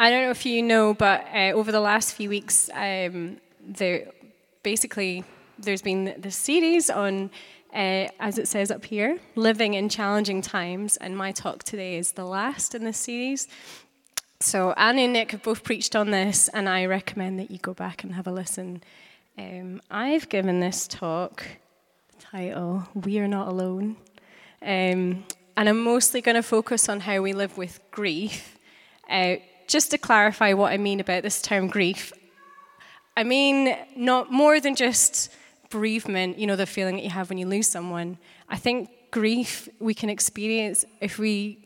I don't know if you know, but uh, over the last few weeks, um, there basically there's been this series on, uh, as it says up here, living in challenging times, and my talk today is the last in this series. So Andy and Nick have both preached on this, and I recommend that you go back and have a listen. Um, I've given this talk the title "We Are Not Alone," um, and I'm mostly going to focus on how we live with grief. Uh, just to clarify what I mean about this term grief, I mean not more than just bereavement, you know, the feeling that you have when you lose someone. I think grief we can experience if we,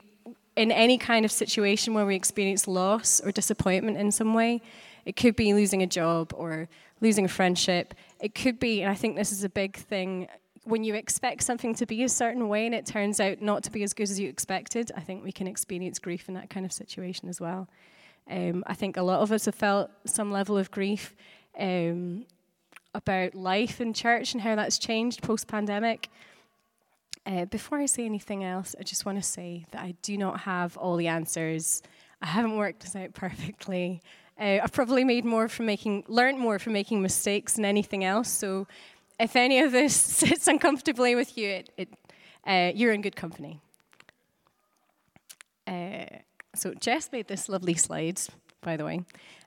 in any kind of situation where we experience loss or disappointment in some way. It could be losing a job or losing a friendship. It could be, and I think this is a big thing, when you expect something to be a certain way and it turns out not to be as good as you expected, I think we can experience grief in that kind of situation as well. Um, I think a lot of us have felt some level of grief um, about life in church and how that's changed post pandemic. Uh, before I say anything else, I just want to say that I do not have all the answers. I haven't worked this out perfectly. Uh, I've probably made more from making, learned more from making mistakes than anything else. So, if any of this sits uncomfortably with you, it, it, uh, you're in good company. Uh, so Jess made this lovely slide, by the way.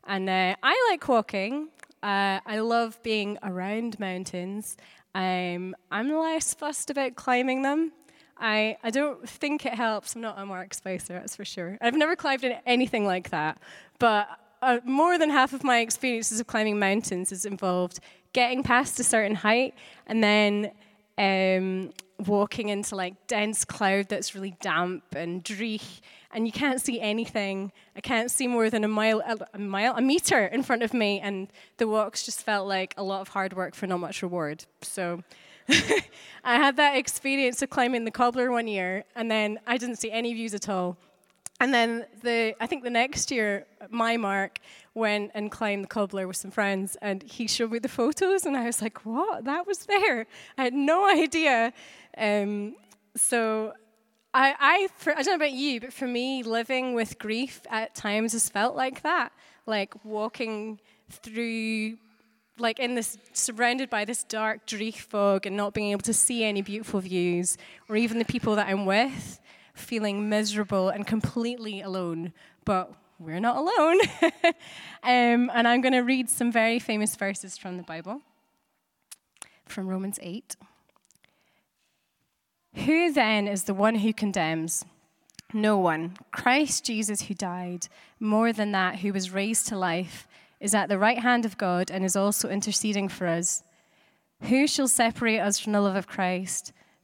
And uh, I like walking. Uh, I love being around mountains. Um, I'm less fussed about climbing them. I, I don't think it helps. I'm not a Mark Spicer, that's for sure. I've never climbed anything like that. But uh, more than half of my experiences of climbing mountains has involved getting past a certain height and then um, walking into like dense cloud that's really damp and dreich and you can't see anything. I can't see more than a mile, a mile, a meter in front of me, and the walks just felt like a lot of hard work for not much reward. So I had that experience of climbing the cobbler one year, and then I didn't see any views at all. And then the, I think the next year, my Mark went and climbed the cobbler with some friends, and he showed me the photos, and I was like, "What? That was there? I had no idea." Um, so I, I, for, I don't know about you, but for me, living with grief at times has felt like that. Like walking through, like in this, surrounded by this dark dreich fog and not being able to see any beautiful views, or even the people that I'm with, feeling miserable and completely alone. But we're not alone. um, and I'm going to read some very famous verses from the Bible, from Romans 8. Who then is the one who condemns? No one. Christ Jesus, who died, more than that, who was raised to life, is at the right hand of God and is also interceding for us. Who shall separate us from the love of Christ?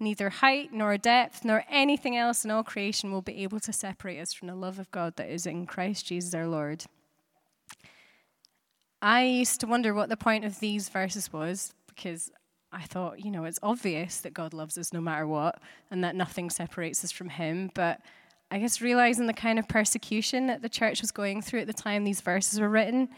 neither height nor depth, nor anything else in all creation will be able to separate us from the love of God that is in Christ Jesus our Lord. I used to wonder what the point of these verses was because I thought, you know, it's obvious that God loves us no matter what and that nothing separates us from Him. But I guess realizing the kind of persecution that the church was going through at the time these verses were written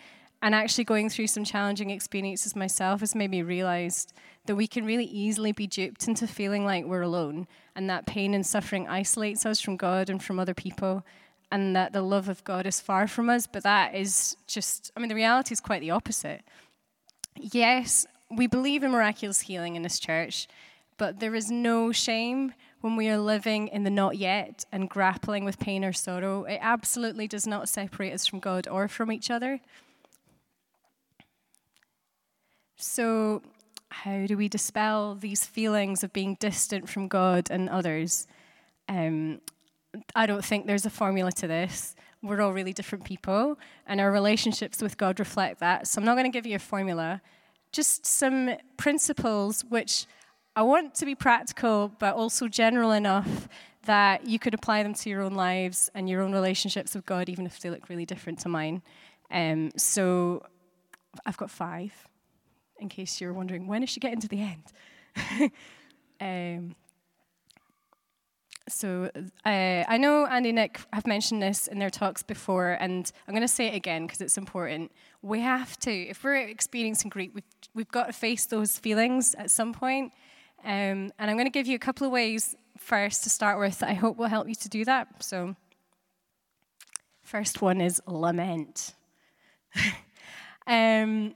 and actually going through some challenging experiences myself has made me realize that we can really easily be duped into feeling like we're alone and that pain and suffering isolates us from God and from other people and that the love of God is far from us. But that is just, I mean, the reality is quite the opposite. Yes, we believe in miraculous healing in this church, but there is no shame when we are living in the not yet and grappling with pain or sorrow. It absolutely does not separate us from God or from each other. So, how do we dispel these feelings of being distant from God and others? Um, I don't think there's a formula to this. We're all really different people, and our relationships with God reflect that. So, I'm not going to give you a formula just some principles which I want to be practical, but also general enough that you could apply them to your own lives and your own relationships with God, even if they look really different to mine. Um, so I've got five. In case you're wondering when is she getting to the end. um, so uh, I know Andy and Nick have mentioned this in their talks before, and I'm going to say it again because it's important. We have to, if we're experiencing grief, we've, we've got to face those feelings at some point. Um, and I'm going to give you a couple of ways first to start with that I hope will help you to do that. So, first one is lament. um,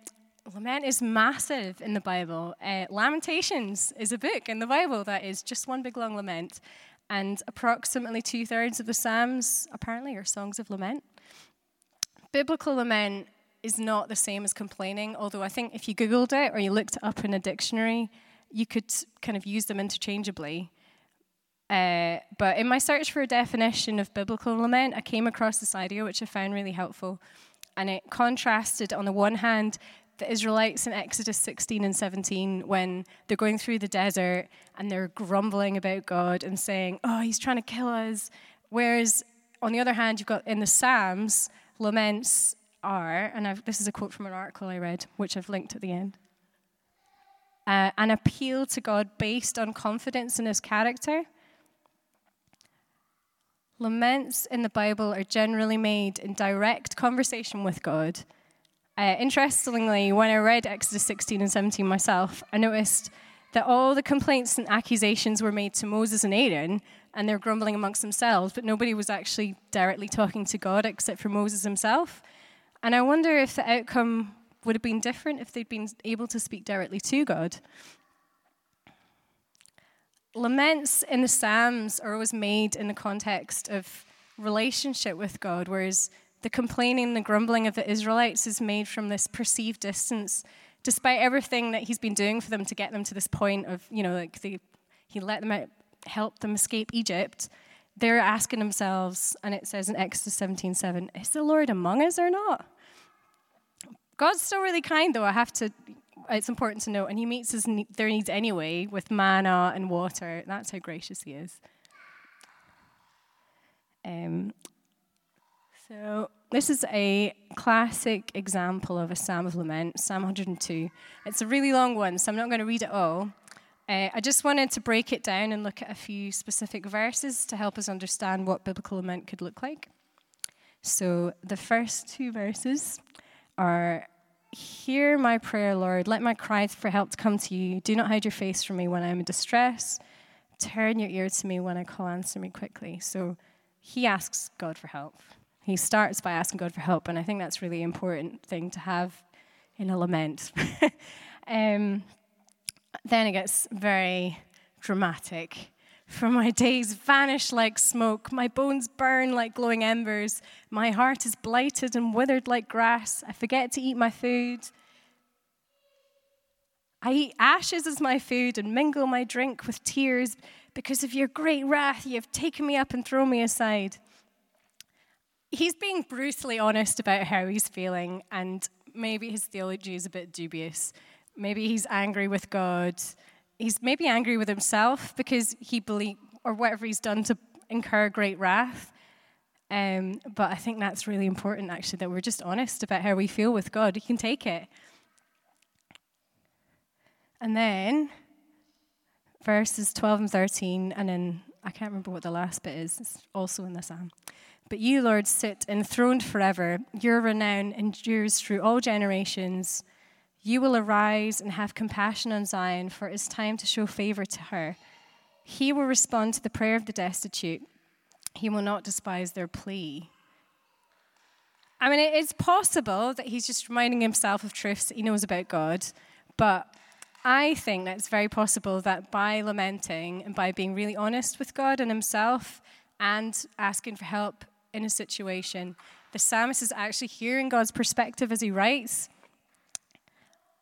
lament is massive in the Bible. Uh, Lamentations is a book in the Bible that is just one big long lament. And approximately two thirds of the Psalms, apparently, are songs of lament. Biblical lament is not the same as complaining, although I think if you Googled it or you looked it up in a dictionary, you could kind of use them interchangeably. Uh, but in my search for a definition of biblical lament, I came across this idea which I found really helpful. And it contrasted, on the one hand, the Israelites in Exodus 16 and 17 when they're going through the desert and they're grumbling about God and saying, Oh, he's trying to kill us. Whereas, on the other hand, you've got in the Psalms, laments are, and I've, this is a quote from an article I read, which I've linked at the end, uh, an appeal to God based on confidence in his character. Laments in the Bible are generally made in direct conversation with God uh, interestingly, when I read Exodus 16 and 17 myself, I noticed that all the complaints and accusations were made to Moses and Aaron, and they're grumbling amongst themselves, but nobody was actually directly talking to God except for Moses himself. And I wonder if the outcome would have been different if they'd been able to speak directly to God. Laments in the Psalms are always made in the context of relationship with God, whereas the complaining, the grumbling of the Israelites is made from this perceived distance, despite everything that he's been doing for them to get them to this point of, you know, like they, he let them out, help them escape Egypt. They're asking themselves, and it says in Exodus 17 7, is the Lord among us or not? God's still really kind, though, I have to, it's important to note, and he meets his, their needs anyway with manna and water. That's how gracious he is. Um, so, this is a classic example of a Psalm of Lament, Psalm 102. It's a really long one, so I'm not going to read it all. Uh, I just wanted to break it down and look at a few specific verses to help us understand what biblical lament could look like. So, the first two verses are Hear my prayer, Lord. Let my cries for help come to you. Do not hide your face from me when I am in distress. Turn your ear to me when I call, answer me quickly. So, he asks God for help. He starts by asking God for help, and I think that's a really important thing to have in a lament. um, then it gets very dramatic. For my days vanish like smoke, my bones burn like glowing embers, my heart is blighted and withered like grass. I forget to eat my food. I eat ashes as my food and mingle my drink with tears. Because of your great wrath, you have taken me up and thrown me aside he's being brutally honest about how he's feeling, and maybe his theology is a bit dubious. Maybe he's angry with God. He's maybe angry with himself because he believe or whatever he's done to incur great wrath. Um, but I think that's really important, actually, that we're just honest about how we feel with God. He can take it. And then verses 12 and 13, and then I can't remember what the last bit is. It's also in the Psalm. But you, Lord, sit enthroned forever. Your renown endures through all generations. You will arise and have compassion on Zion, for it is time to show favor to her. He will respond to the prayer of the destitute. He will not despise their plea. I mean, it's possible that he's just reminding himself of truths that he knows about God, but I think that it's very possible that by lamenting and by being really honest with God and himself and asking for help in a situation, the psalmist is actually hearing God's perspective as he writes.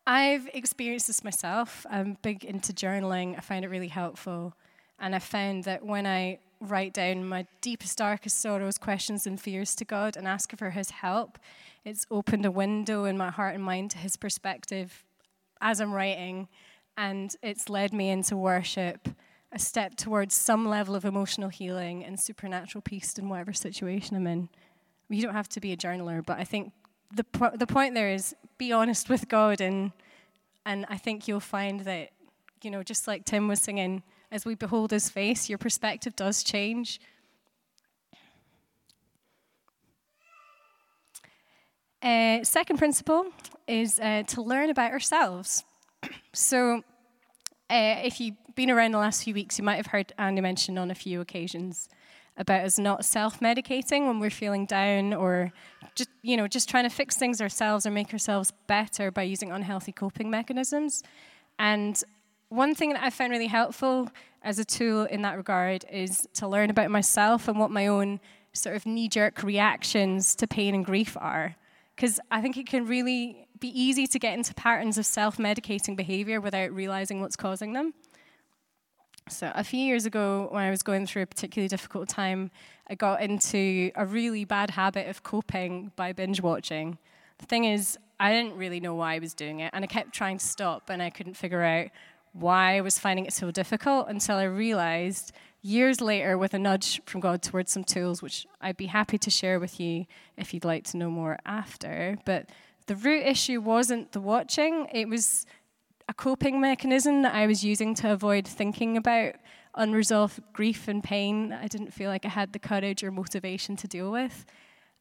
I've experienced this myself. I'm big into journaling. I find it really helpful. And I found that when I write down my deepest, darkest sorrows, questions, and fears to God and ask for His help, it's opened a window in my heart and mind to His perspective as I'm writing. And it's led me into worship a step towards some level of emotional healing and supernatural peace in whatever situation I'm in. You don't have to be a journaler, but I think the, po- the point there is be honest with God and And I think you'll find that, you know, just like Tim was singing, as we behold his face, your perspective does change. Uh, second principle is uh, to learn about ourselves. so, uh, if you've been around the last few weeks, you might have heard Andy mention on a few occasions about us not self-medicating when we're feeling down or just you know just trying to fix things ourselves or make ourselves better by using unhealthy coping mechanisms. And one thing that I found really helpful as a tool in that regard is to learn about myself and what my own sort of knee-jerk reactions to pain and grief are because I think it can really be easy to get into patterns of self medicating behavior without realizing what's causing them. So, a few years ago, when I was going through a particularly difficult time, I got into a really bad habit of coping by binge watching. The thing is, I didn't really know why I was doing it, and I kept trying to stop, and I couldn't figure out why I was finding it so difficult until I realized years later with a nudge from God towards some tools, which I'd be happy to share with you if you'd like to know more after. But the root issue wasn't the watching, it was a coping mechanism that I was using to avoid thinking about unresolved grief and pain I didn't feel like I had the courage or motivation to deal with.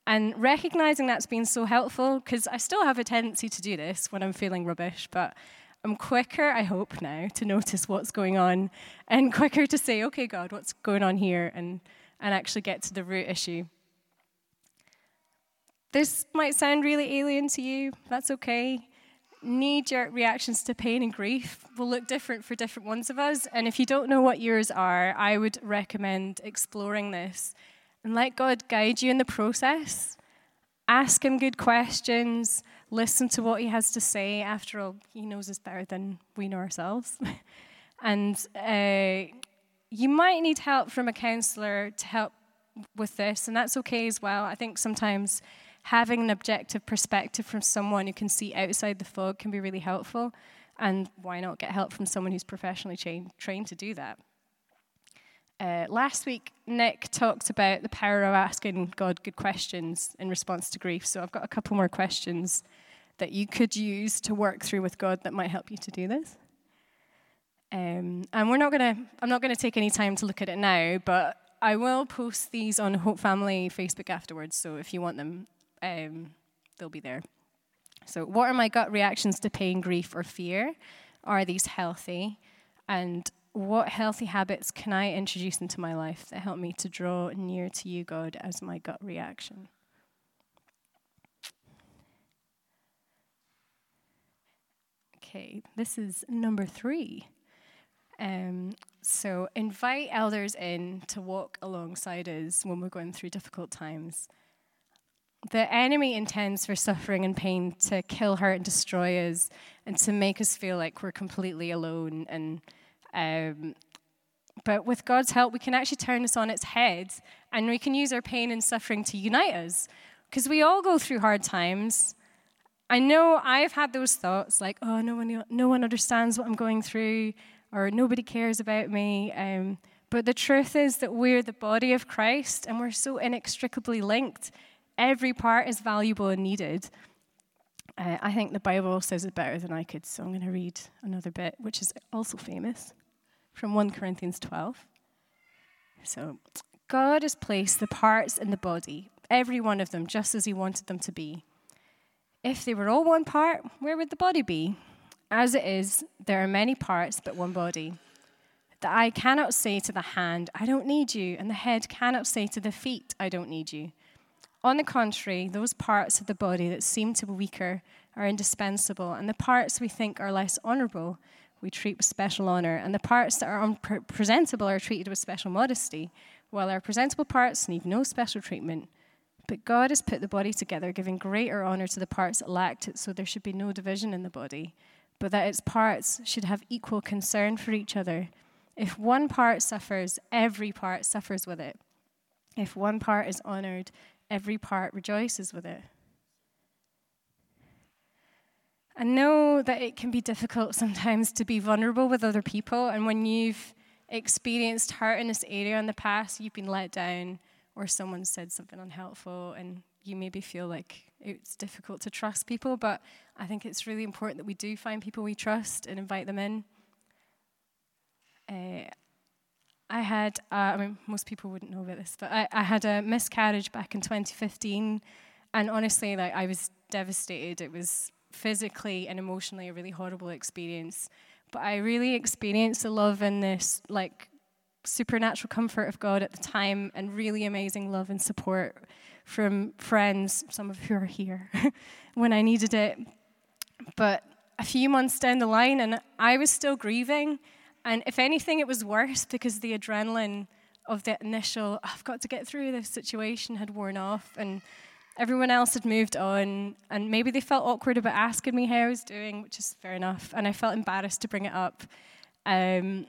And recognizing that's been so helpful because I still have a tendency to do this when I'm feeling rubbish, but I'm quicker, I hope now, to notice what's going on and quicker to say, okay, God, what's going on here, and, and actually get to the root issue. This might sound really alien to you, that's okay. Knee jerk reactions to pain and grief will look different for different ones of us, and if you don't know what yours are, I would recommend exploring this and let God guide you in the process. Ask Him good questions listen to what he has to say. After all, he knows us better than we know ourselves. and uh, you might need help from a counselor to help with this, and that's okay as well. I think sometimes having an objective perspective from someone who can see outside the fog can be really helpful. And why not get help from someone who's professionally trained, trained to do that? Uh, last week, Nick talked about the power of asking God good questions in response to grief. So I've got a couple more questions that you could use to work through with God that might help you to do this. Um, and we're not gonna, I'm not gonna take any time to look at it now, but I will post these on Hope Family Facebook afterwards. So if you want them, um, they'll be there. So, what are my gut reactions to pain, grief, or fear? Are these healthy? And what healthy habits can I introduce into my life that help me to draw near to you, God, as my gut reaction? Okay, this is number three. Um, so, invite elders in to walk alongside us when we're going through difficult times. The enemy intends for suffering and pain to kill, hurt, and destroy us, and to make us feel like we're completely alone. And um, but with God's help, we can actually turn this on its head, and we can use our pain and suffering to unite us, because we all go through hard times. I know I've had those thoughts like, oh, no one, no one understands what I'm going through, or nobody cares about me. Um, but the truth is that we're the body of Christ and we're so inextricably linked. Every part is valuable and needed. Uh, I think the Bible says it better than I could, so I'm going to read another bit, which is also famous from 1 Corinthians 12. So, God has placed the parts in the body, every one of them, just as He wanted them to be. If they were all one part, where would the body be? As it is, there are many parts, but one body. The eye cannot say to the hand, I don't need you, and the head cannot say to the feet, I don't need you. On the contrary, those parts of the body that seem to be weaker are indispensable, and the parts we think are less honorable we treat with special honor, and the parts that are unpresentable are treated with special modesty, while our presentable parts need no special treatment. But God has put the body together, giving greater honor to the parts that lacked it, so there should be no division in the body, but that its parts should have equal concern for each other. If one part suffers, every part suffers with it. If one part is honored, every part rejoices with it. I know that it can be difficult sometimes to be vulnerable with other people, and when you've experienced hurt in this area in the past, you've been let down or someone said something unhelpful and you maybe feel like it's difficult to trust people, but I think it's really important that we do find people we trust and invite them in. Uh, I had, uh, I mean, most people wouldn't know about this, but I, I had a miscarriage back in 2015, and honestly, like I was devastated. It was physically and emotionally a really horrible experience, but I really experienced the love and this like supernatural comfort of God at the time, and really amazing love and support from friends, some of who are here, when I needed it. But a few months down the line, and I was still grieving. And if anything, it was worse because the adrenaline of the initial, I've got to get through this situation, had worn off. And everyone else had moved on. And maybe they felt awkward about asking me how I was doing, which is fair enough. And I felt embarrassed to bring it up. Um,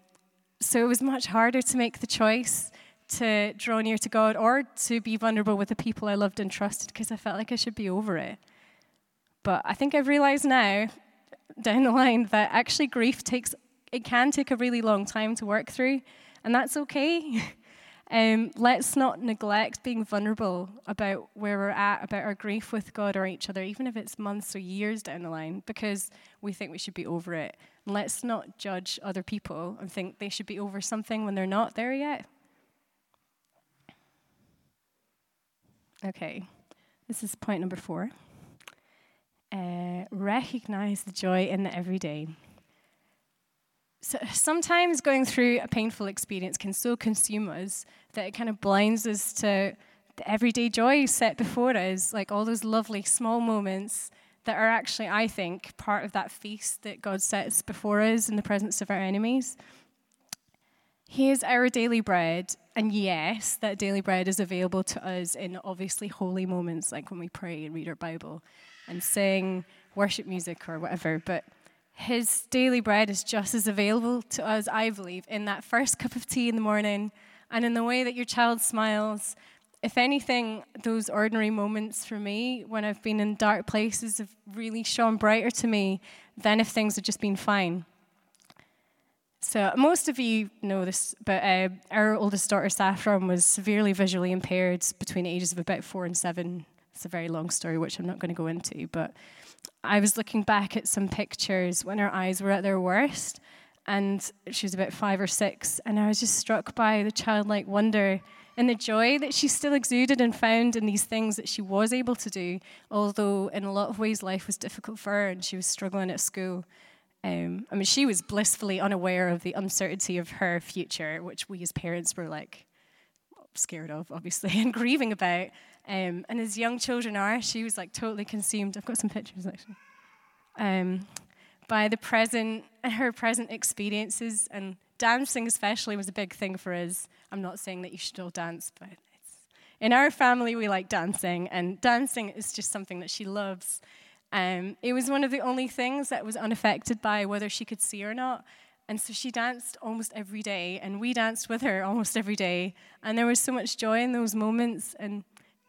so it was much harder to make the choice to draw near to God or to be vulnerable with the people I loved and trusted because I felt like I should be over it. But I think I've realized now, down the line, that actually grief takes, it can take a really long time to work through, and that's okay. um, let's not neglect being vulnerable about where we're at, about our grief with God or each other, even if it's months or years down the line, because we think we should be over it. let's not judge other people and think they should be over something when they're not there yet. Okay, this is point number four. Uh, recognize the joy in the everyday. So sometimes going through a painful experience can so consume us that it kind of blinds us to the everyday joy set before us, like all those lovely small moments that are actually, I think, part of that feast that God sets before us in the presence of our enemies. He is our daily bread, and yes, that daily bread is available to us in obviously holy moments, like when we pray and read our Bible and sing worship music or whatever. But His daily bread is just as available to us, I believe, in that first cup of tea in the morning and in the way that your child smiles. If anything, those ordinary moments for me, when I've been in dark places, have really shone brighter to me than if things had just been fine. So most of you know this, but uh, our oldest daughter Saffron was severely visually impaired between the ages of about four and seven. It's a very long story, which I'm not going to go into. But I was looking back at some pictures when her eyes were at their worst, and she was about five or six, and I was just struck by the childlike wonder and the joy that she still exuded and found in these things that she was able to do, although in a lot of ways life was difficult for her and she was struggling at school. Um, I mean, she was blissfully unaware of the uncertainty of her future, which we as parents were like scared of, obviously, and grieving about. Um, and as young children are, she was like totally consumed. I've got some pictures actually. Um, by the present, her present experiences, and dancing especially was a big thing for us. I'm not saying that you should all dance, but in our family we like dancing, and dancing is just something that she loves. Um, it was one of the only things that was unaffected by whether she could see or not. And so she danced almost every day, and we danced with her almost every day. And there was so much joy in those moments. And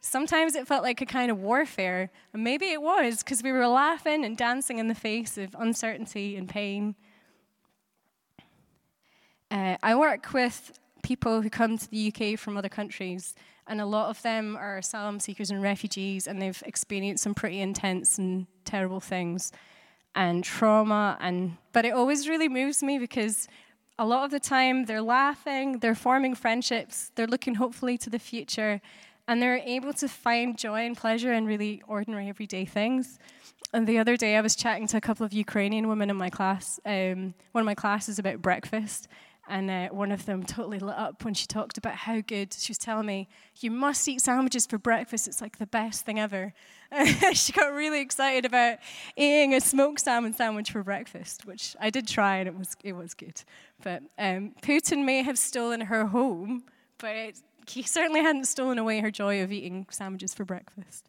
sometimes it felt like a kind of warfare. And maybe it was, because we were laughing and dancing in the face of uncertainty and pain. Uh, I work with people who come to the UK from other countries, and a lot of them are asylum seekers and refugees, and they've experienced some pretty intense and terrible things and trauma. And but it always really moves me because a lot of the time they're laughing, they're forming friendships, they're looking hopefully to the future, and they're able to find joy and pleasure in really ordinary everyday things. And the other day, I was chatting to a couple of Ukrainian women in my class. Um, one of my classes about breakfast, and uh, one of them totally lit up when she talked about how good. She was telling me, You must eat sandwiches for breakfast. It's like the best thing ever. she got really excited about eating a smoked salmon sandwich for breakfast, which I did try and it was, it was good. But um, Putin may have stolen her home, but it, he certainly hadn't stolen away her joy of eating sandwiches for breakfast.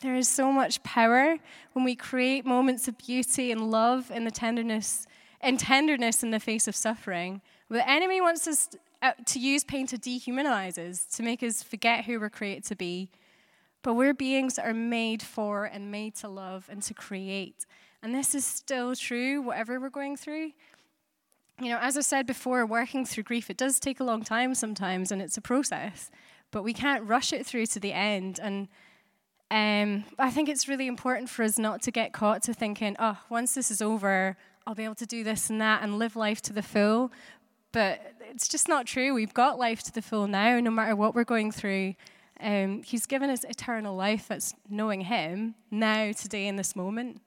There is so much power when we create moments of beauty and love in the tenderness and tenderness in the face of suffering. The enemy wants us uh, to use pain to dehumanize us, to make us forget who we're created to be. But we're beings that are made for and made to love and to create. And this is still true, whatever we're going through. You know, as I said before, working through grief, it does take a long time sometimes, and it's a process. but we can't rush it through to the end. And um, I think it's really important for us not to get caught to thinking, oh, once this is over, I'll be able to do this and that and live life to the full. But it's just not true. We've got life to the full now, no matter what we're going through. Um, he's given us eternal life that's knowing Him now, today, in this moment.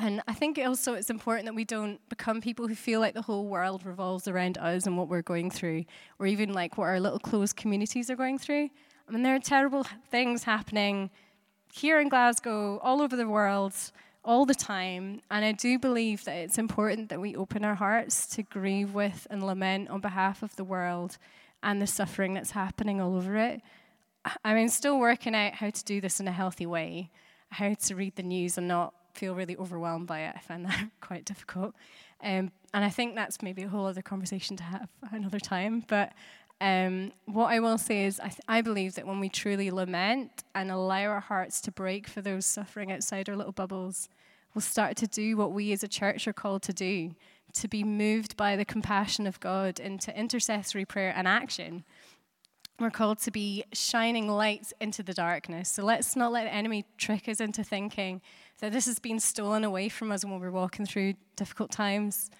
And I think also it's important that we don't become people who feel like the whole world revolves around us and what we're going through, or even like what our little closed communities are going through. I mean, there are terrible things happening here in Glasgow, all over the world, all the time. And I do believe that it's important that we open our hearts to grieve with and lament on behalf of the world and the suffering that's happening all over it. I mean, still working out how to do this in a healthy way, how to read the news and not feel really overwhelmed by it. I find that quite difficult. Um, and I think that's maybe a whole other conversation to have another time. But um, what I will say is, I, th- I, believe that when we truly lament and allow our hearts to break for those suffering outside our little bubbles, we'll start to do what we as a church are called to do to be moved by the compassion of God into intercessory prayer and action. We're called to be shining lights into the darkness. So let's not let the enemy trick us into thinking that this has been stolen away from us when we're walking through difficult times.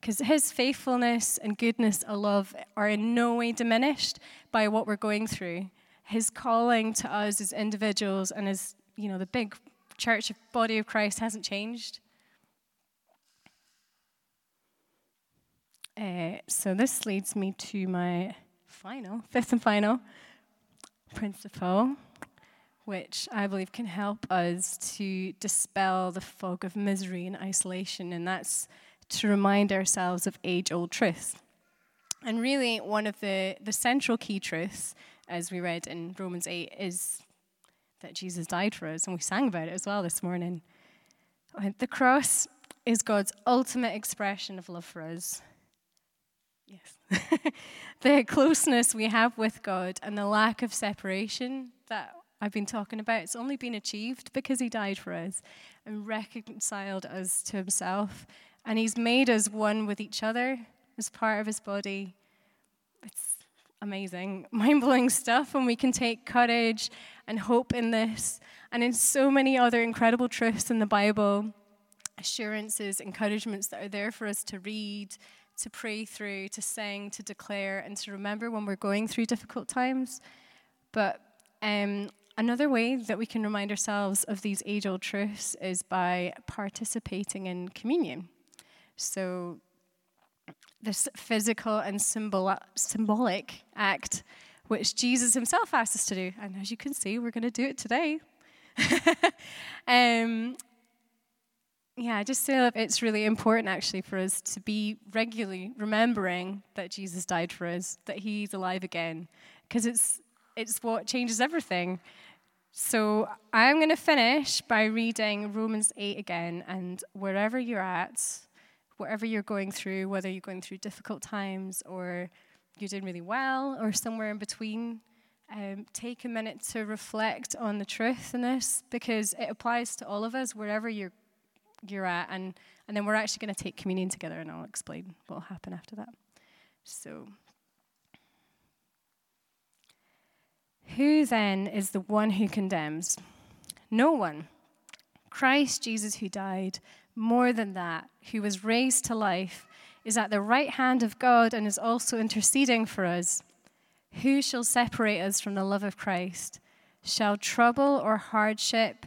Because his faithfulness and goodness and love are in no way diminished by what we're going through. His calling to us as individuals and as, you know, the big church body of Christ hasn't changed. Uh, so this leads me to my final, fifth and final principle, which I believe can help us to dispel the fog of misery and isolation, and that's to remind ourselves of age old truths. And really, one of the, the central key truths, as we read in Romans 8, is that Jesus died for us, and we sang about it as well this morning. Uh, the cross is God's ultimate expression of love for us. Yes. the closeness we have with God and the lack of separation that I've been talking about, it's only been achieved because He died for us and reconciled us to Himself. And He's made us one with each other as part of His body. It's amazing, mind blowing stuff, and we can take courage and hope in this and in so many other incredible truths in the Bible assurances, encouragements that are there for us to read to pray through, to sing, to declare, and to remember when we're going through difficult times. But um, another way that we can remind ourselves of these age old truths is by participating in communion. So, this physical and symbol- symbolic act, which Jesus himself asked us to do. And as you can see, we're going to do it today. um, yeah, I just feel it's really important actually for us to be regularly remembering that Jesus died for us, that He's alive again, because it's it's what changes everything. So I'm going to finish by reading Romans 8 again, and wherever you're at, whatever you're going through, whether you're going through difficult times or you're doing really well or somewhere in between, um, take a minute to reflect on the truth in this because it applies to all of us wherever you're you're at, and, and then we're actually going to take communion together, and I'll explain what will happen after that. So, who then is the one who condemns? No one. Christ Jesus, who died, more than that, who was raised to life, is at the right hand of God and is also interceding for us. Who shall separate us from the love of Christ? Shall trouble or hardship?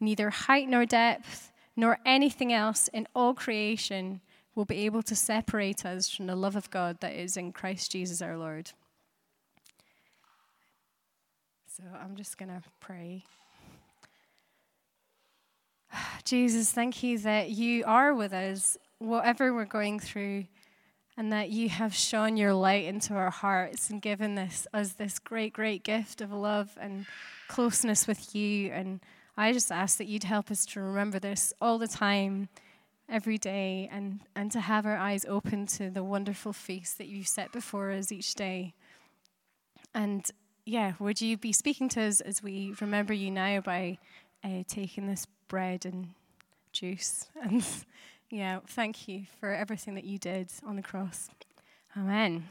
neither height nor depth, nor anything else in all creation will be able to separate us from the love of God that is in Christ Jesus our Lord. So I'm just going to pray. Jesus, thank you that you are with us, whatever we're going through. and that you have shone your light into our hearts and given this us this great, great gift of love and closeness with you. And I just ask that you'd help us to remember this all the time, every day, and, and to have our eyes open to the wonderful feast that you set before us each day. And yeah, would you be speaking to us as we remember you now by uh, taking this bread and juice? And yeah, thank you for everything that you did on the cross. Amen.